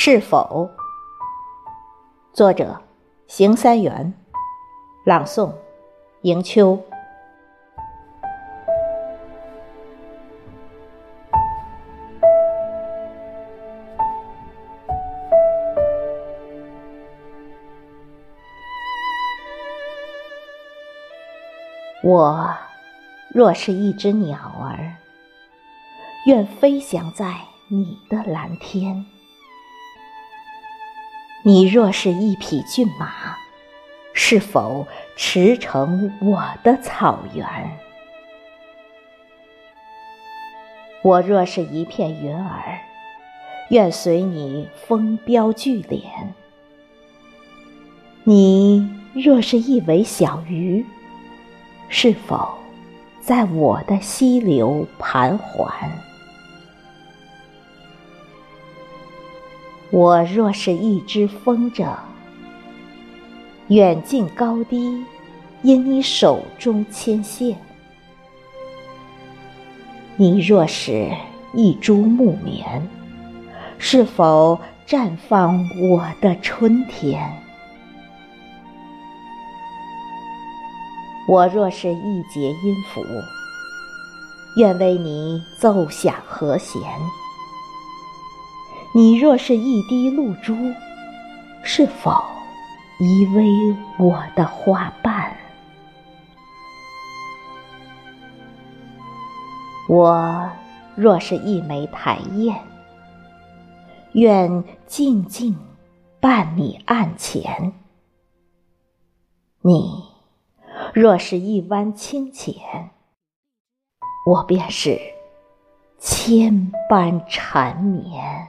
是否？作者：邢三元，朗诵：迎秋。我若是一只鸟儿，愿飞翔在你的蓝天。你若是一匹骏马，是否驰骋我的草原？我若是一片云儿，愿随你风飙巨敛。你若是一尾小鱼，是否在我的溪流盘桓？我若是一只风筝，远近高低因你手中牵线；你若是一株木棉，是否绽放我的春天？我若是一节音符，愿为你奏响和弦。你若是一滴露珠，是否依偎我的花瓣？我若是一枚台燕，愿静静伴你案前。你若是一湾清浅，我便是千般缠绵。